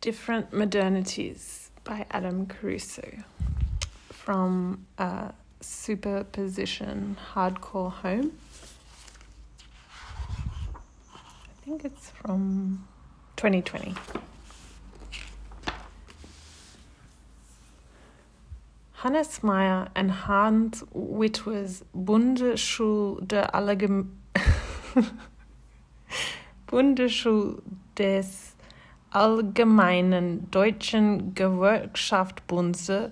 Different Modernities by Adam Caruso from Superposition Hardcore Home. I think it's from 2020. Hannes Meyer and Hans Wittwer's Bundesschule der Allgem Bundesschule des Allgemeinen Deutschen Gewerkschaftsbundes,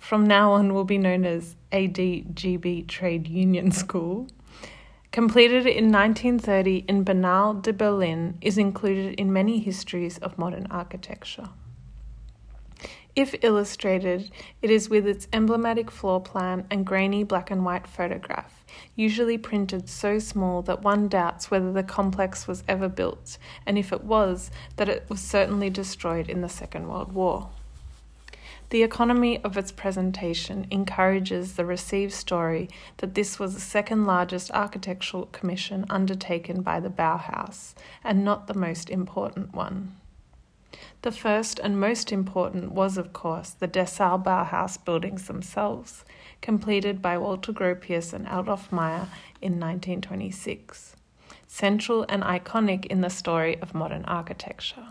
from now on will be known as ADGB Trade Union School, completed in 1930 in Bernau bei Berlin, is included in many histories of modern architecture. If illustrated, it is with its emblematic floor plan and grainy black and white photograph, usually printed so small that one doubts whether the complex was ever built, and if it was, that it was certainly destroyed in the Second World War. The economy of its presentation encourages the received story that this was the second largest architectural commission undertaken by the Bauhaus, and not the most important one. The first and most important was, of course, the Dessau Bauhaus buildings themselves, completed by Walter Gropius and Adolf Meyer in 1926, central and iconic in the story of modern architecture.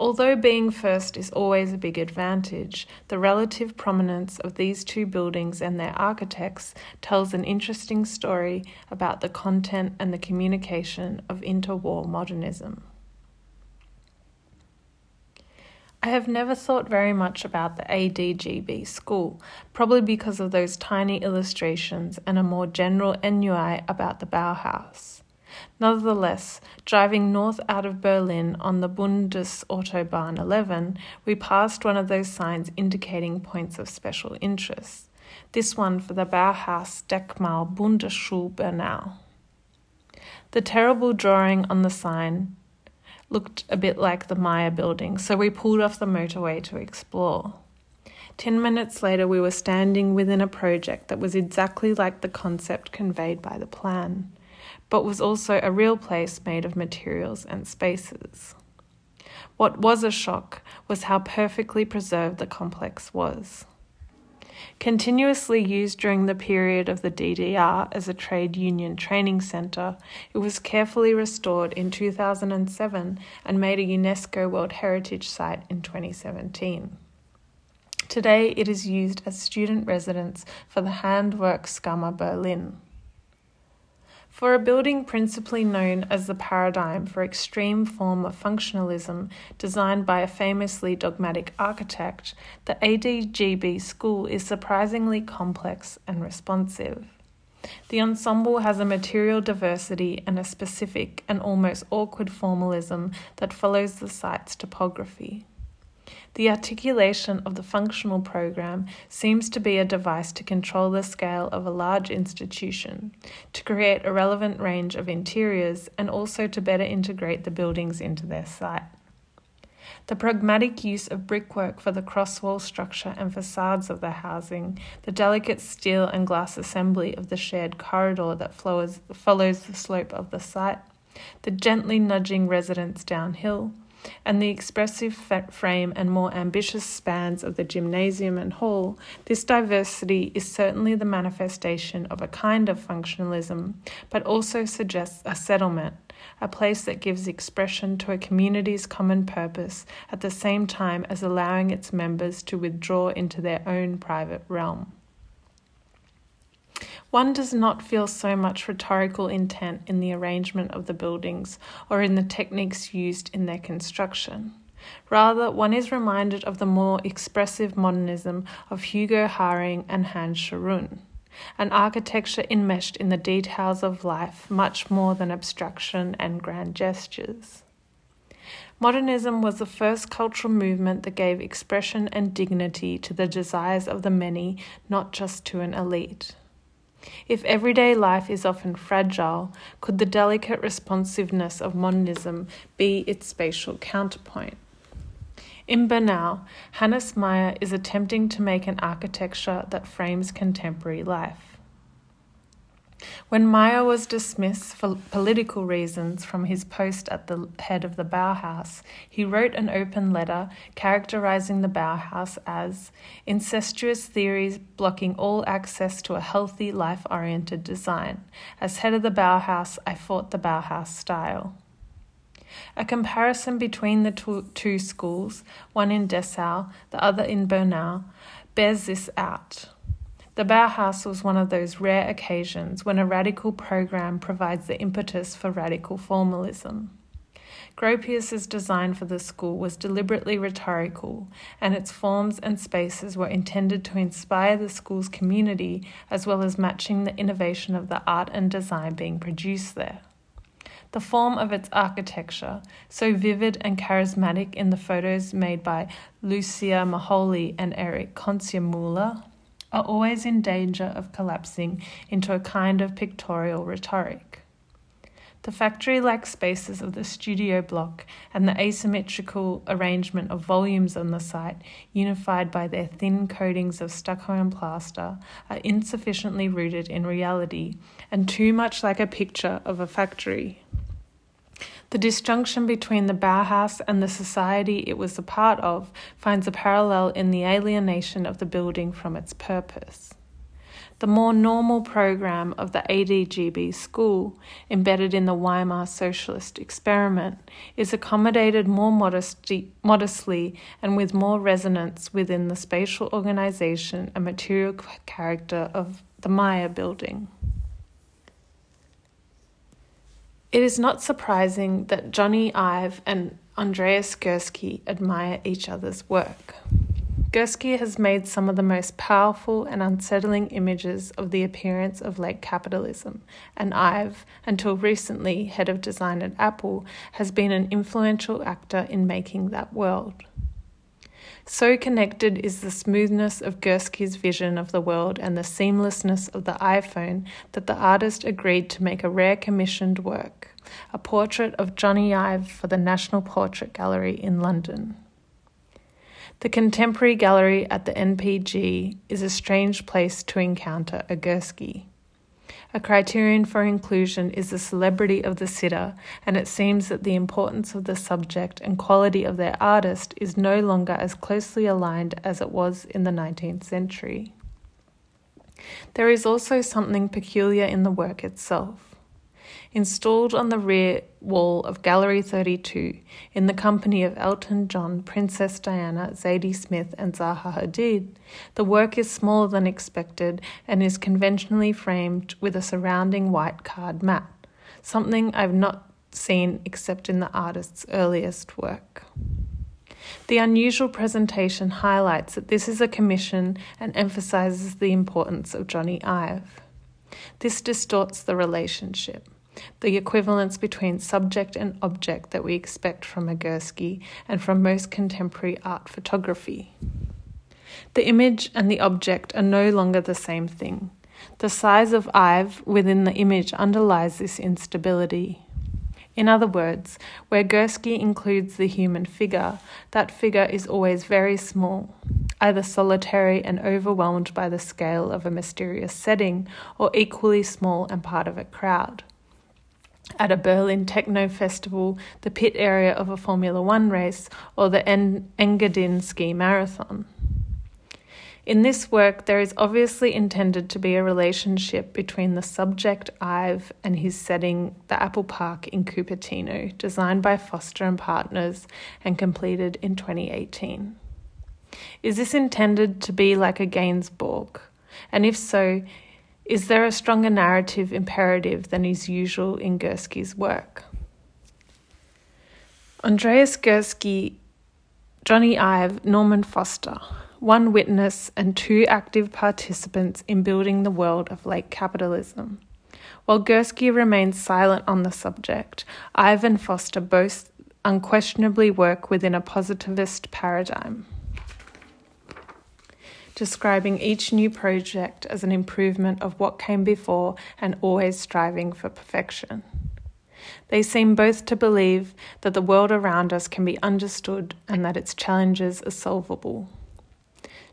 Although being first is always a big advantage, the relative prominence of these two buildings and their architects tells an interesting story about the content and the communication of interwar modernism. I have never thought very much about the ADGB school, probably because of those tiny illustrations and a more general ennui about the Bauhaus. Nonetheless, driving north out of Berlin on the Bundesautobahn 11, we passed one of those signs indicating points of special interest. This one for the Bauhaus Denkmal Bundesschule Bernau. The terrible drawing on the sign looked a bit like the Meyer building, so we pulled off the motorway to explore. Ten minutes later, we were standing within a project that was exactly like the concept conveyed by the plan, but was also a real place made of materials and spaces. What was a shock was how perfectly preserved the complex was. Continuously used during the period of the DDR as a trade union training centre, it was carefully restored in 2007 and made a UNESCO World Heritage Site in 2017. Today, it is used as student residence for the Handwerkskammer Berlin. For a building principally known as the paradigm for extreme form of functionalism designed by a famously dogmatic architect, the ADGB school is surprisingly complex and responsive. The ensemble has a material diversity and a specific and almost awkward formalism that follows the site's topography. The articulation of the functional program seems to be a device to control the scale of a large institution, to create a relevant range of interiors, and also to better integrate the buildings into their site. The pragmatic use of brickwork for the cross wall structure and facades of the housing, the delicate steel and glass assembly of the shared corridor that flows, follows the slope of the site, the gently nudging residents downhill, and the expressive frame and more ambitious spans of the gymnasium and hall, this diversity is certainly the manifestation of a kind of functionalism, but also suggests a settlement, a place that gives expression to a community's common purpose at the same time as allowing its members to withdraw into their own private realm. One does not feel so much rhetorical intent in the arrangement of the buildings or in the techniques used in their construction. Rather, one is reminded of the more expressive modernism of Hugo Haring and Hans Scharoun, an architecture enmeshed in the details of life much more than abstraction and grand gestures. Modernism was the first cultural movement that gave expression and dignity to the desires of the many, not just to an elite. If everyday life is often fragile, could the delicate responsiveness of modernism be its spatial counterpoint? In Bernau, Hannes Meyer is attempting to make an architecture that frames contemporary life. When Meyer was dismissed for political reasons from his post at the head of the Bauhaus, he wrote an open letter characterizing the Bauhaus as incestuous theories blocking all access to a healthy, life oriented design. As head of the Bauhaus, I fought the Bauhaus style. A comparison between the two, schools, one in Dessau, the other in Bernau, bears this out. The Bauhaus was one of those rare occasions when a radical program provides the impetus for radical formalism. Gropius's design for the school was deliberately rhetorical, and its forms and spaces were intended to inspire the school's community as well as matching the innovation of the art and design being produced there. The form of its architecture, so vivid and charismatic in the photos made by Lucia Moholy and Erich Consemüller, are always in danger of collapsing into a kind of pictorial rhetoric. The factory like spaces of the studio block and the asymmetrical arrangement of volumes on the site, unified by their thin coatings of stucco and plaster, are insufficiently rooted in reality and too much like a picture of a factory. The disjunction between the Bauhaus and the society it was a part of finds a parallel in the alienation of the building from its purpose. The more normal program of the ADGB school, embedded in the Weimar socialist experiment, is accommodated more modesty, modestly and with more resonance within the spatial organization and material character of the Meyer building. It is not surprising that Jony Ive and Andreas Gursky admire each other's work. Gursky has made some of the most powerful and unsettling images of the appearance of late capitalism, and Ive, until recently head of design at Apple, has been an influential actor in making that world. So connected is the smoothness of Gursky's vision of the world and the seamlessness of the iPhone that the artist agreed to make a rare commissioned work, a portrait of Jony Ive for the National Portrait Gallery in London. The Contemporary Gallery at the NPG is a strange place to encounter a Gursky. A criterion for inclusion is the celebrity of the sitter, and it seems that the importance of the subject and quality of their artist is no longer as closely aligned as it was in the 19th century. There is also something peculiar in the work itself installed on the rear wall of Gallery 32 in the company of Elton John, Princess Diana, Zadie Smith, and Zaha Hadid. The work is smaller than expected and is conventionally framed with a surrounding white card mat, something I've not seen except in the artist's earliest work. The unusual presentation highlights that this is a commission and emphasizes the importance of Jony Ive. This distorts the relationship the equivalence between subject and object that we expect from a Gursky and from most contemporary art photography. The image and the object are no longer the same thing. The size of Ive within the image underlies this instability. In other words, where Gursky includes the human figure, that figure is always very small, either solitary and overwhelmed by the scale of a mysterious setting, or equally small and part of a crowd at a Berlin techno festival, the pit area of a Formula One race, or the en- Engadin ski marathon. In this work, there is obviously intended to be a relationship between the subject Ive and his setting, the Apple Park in Cupertino, designed by Foster and Partners and completed in 2018. Is this intended to be like a Gainsbourg? And if so, is there a stronger narrative imperative than is usual in Gursky's work? Andreas Gursky, Jony Ive, Norman Foster, one witness and two active participants in building the world of late capitalism. While Gursky remains silent on the subject, Ive and Foster both unquestionably work within a positivist paradigm describing each new project as an improvement of what came before and always striving for perfection. They seem both to believe that the world around us can be understood and that its challenges are solvable.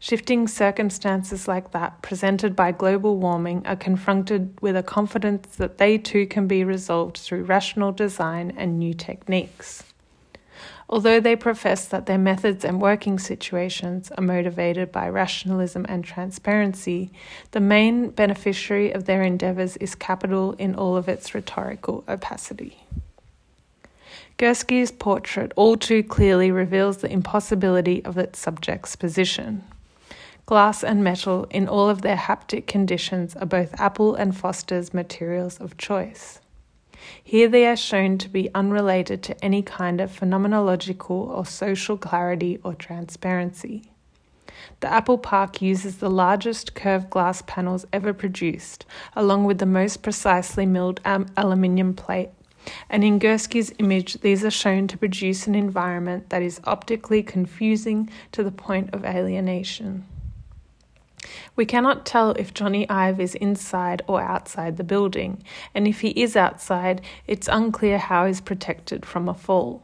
Shifting circumstances like that, presented by global warming, are confronted with a confidence that they too can be resolved through rational design and new techniques. Although they profess that their methods and working situations are motivated by rationalism and transparency, the main beneficiary of their endeavours is capital in all of its rhetorical opacity. Gursky's portrait all too clearly reveals the impossibility of its subject's position. Glass and metal, in all of their haptic conditions, are both Apple and Foster's materials of choice. Here they are shown to be unrelated to any kind of phenomenological or social clarity or transparency. The Apple Park uses the largest curved glass panels ever produced, along with the most precisely milled am- aluminium plate. And in Gursky's image, these are shown to produce an environment that is optically confusing to the point of alienation. We cannot tell if Jony Ive is inside or outside the building, and if he is outside, it's unclear how he's protected from a fall.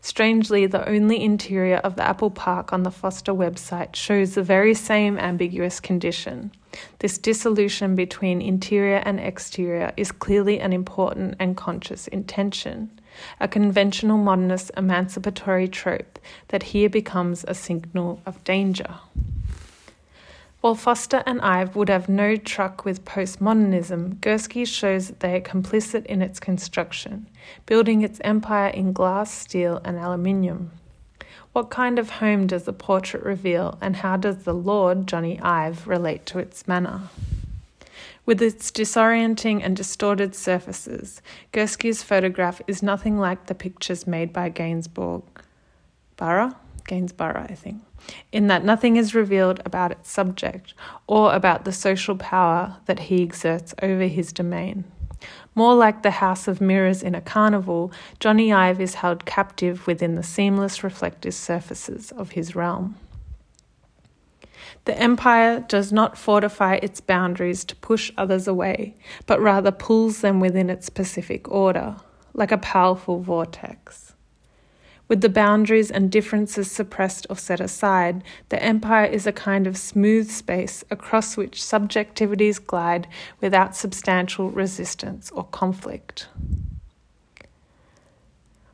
Strangely, the only interior of the Apple Park on the Foster website shows the very same ambiguous condition. This dissolution between interior and exterior is clearly an important and conscious intention, a conventional modernist emancipatory trope that here becomes a signal of danger. While Foster and Ive would have no truck with postmodernism, Gursky shows that they are complicit in its construction, building its empire in glass, steel, and aluminium. What kind of home does the portrait reveal, and how does the Lord, Jony Ive, relate to its manner? With its disorienting and distorted surfaces, Gursky's photograph is nothing like the pictures made by Gainsbourg. Borough? Gainsborough, I think in that nothing is revealed about its subject or about the social power that he exerts over his domain. More like the house of mirrors in a carnival, Jony Ive is held captive within the seamless reflective surfaces of his realm. The empire does not fortify its boundaries to push others away, but rather pulls them within its specific order, like a powerful vortex. With the boundaries and differences suppressed or set aside, the empire is a kind of smooth space across which subjectivities glide without substantial resistance or conflict.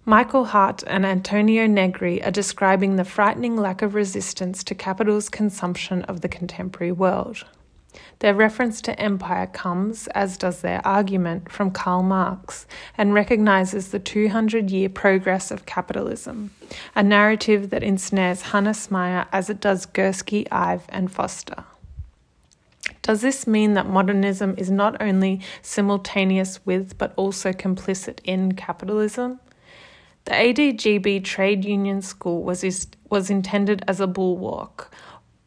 Michael Hardt and Antonio Negri are describing the frightening lack of resistance to capital's consumption of the contemporary world. Their reference to empire comes, as does their argument, from Karl Marx and recognizes the 200 year progress of capitalism, a narrative that ensnares Hannes Meyer as it does Gursky, Ive, and Foster. Does this mean that modernism is not only simultaneous with but also complicit in capitalism? The ADGB Trade Union School was, was intended as a bulwark,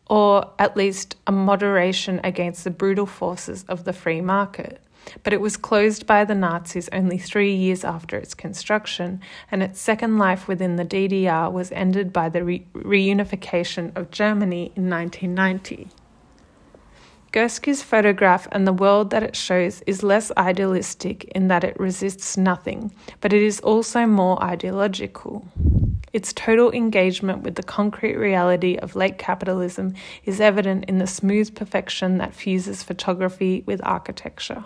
or at least a moderation against the brutal forces of the free market. But it was closed by the Nazis only three years after its construction, and its second life within the DDR was ended by the re- reunification of Germany in 1990. Gursky's photograph and the world that it shows is less idealistic in that it resists nothing, but it is also more ideological. Its total engagement with the concrete reality of late capitalism is evident in the smooth perfection that fuses photography with architecture.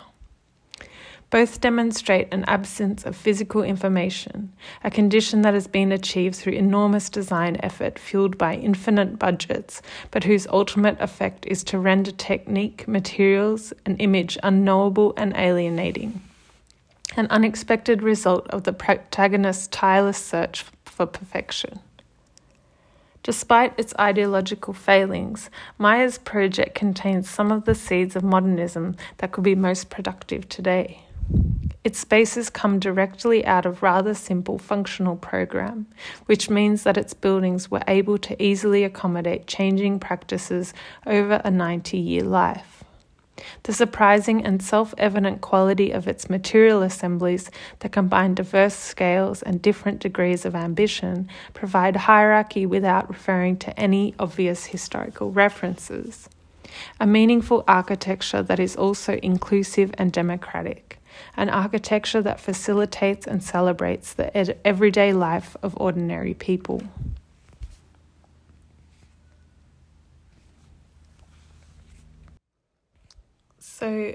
Both demonstrate an absence of physical information, a condition that has been achieved through enormous design effort fueled by infinite budgets, but whose ultimate effect is to render technique, materials, and image unknowable and alienating. An unexpected result of the protagonist's tireless search for perfection. Despite its ideological failings, Meyer's project contains some of the seeds of modernism that could be most productive today. Its spaces come directly out of rather simple functional program, which means that its buildings were able to easily accommodate changing practices over a 90 year life. The surprising and self evident quality of its material assemblies that combine diverse scales and different degrees of ambition provide hierarchy without referring to any obvious historical references. A meaningful architecture that is also inclusive and democratic. An architecture that facilitates and celebrates the ed- everyday life of ordinary people. So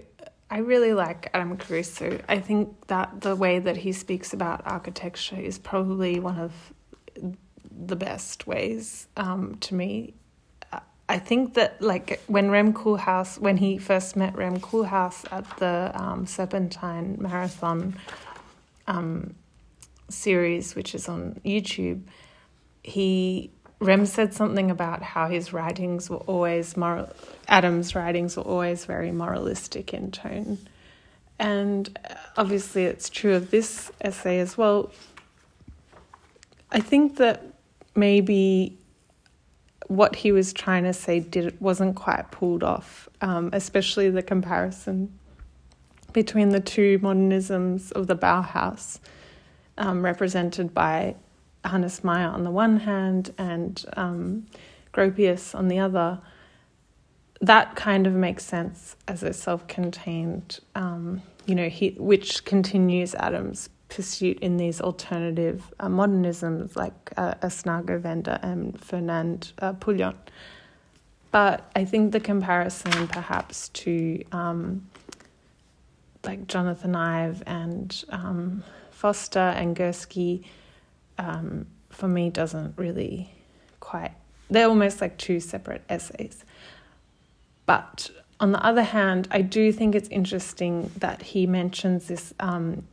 I really like Adam Caruso. I think that the way that he speaks about architecture is probably one of the best ways um, to me. I think that like when Rem Koolhaas, when he first met Rem Koolhaas at the um, Serpentine Marathon um, series, which is on YouTube, he Rem said something about how his writings were always moral. Adam's writings were always very moralistic in tone, and obviously it's true of this essay as well. I think that maybe what he was trying to say did wasn't quite pulled off, um, especially the comparison between the two modernisms of the Bauhaus, um, represented by Hannes Meyer on the one hand and um, Gropius on the other. That kind of makes sense as a self-contained, um, you know, he, which continues Adam's pursuit in these alternative uh, modernisms like uh, Asnago Vender and Fernand uh, Pouillon. But I think the comparison perhaps to um, like Jonathan Ive and um, Foster and Gursky um, for me doesn't really quite, they're almost like two separate essays. But on the other hand, I do think it's interesting that he mentions this um,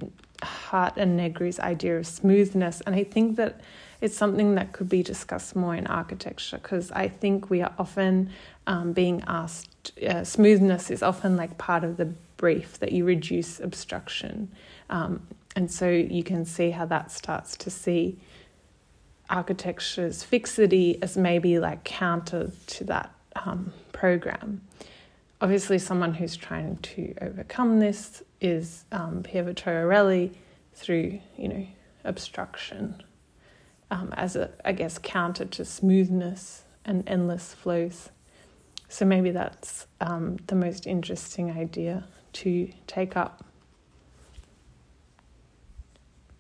Hardt and Negri's idea of smoothness. And I think that it's something that could be discussed more in architecture because I think we are often um, being asked, uh, smoothness is often like part of the brief that you reduce obstruction. Um, and so you can see how that starts to see architecture's fixity as maybe like counter to that um, program. Obviously, someone who's trying to overcome this is um, Pier Vittorio through, you know, obstruction um, as a, I guess, counter to smoothness and endless flows. So maybe that's um, the most interesting idea to take up.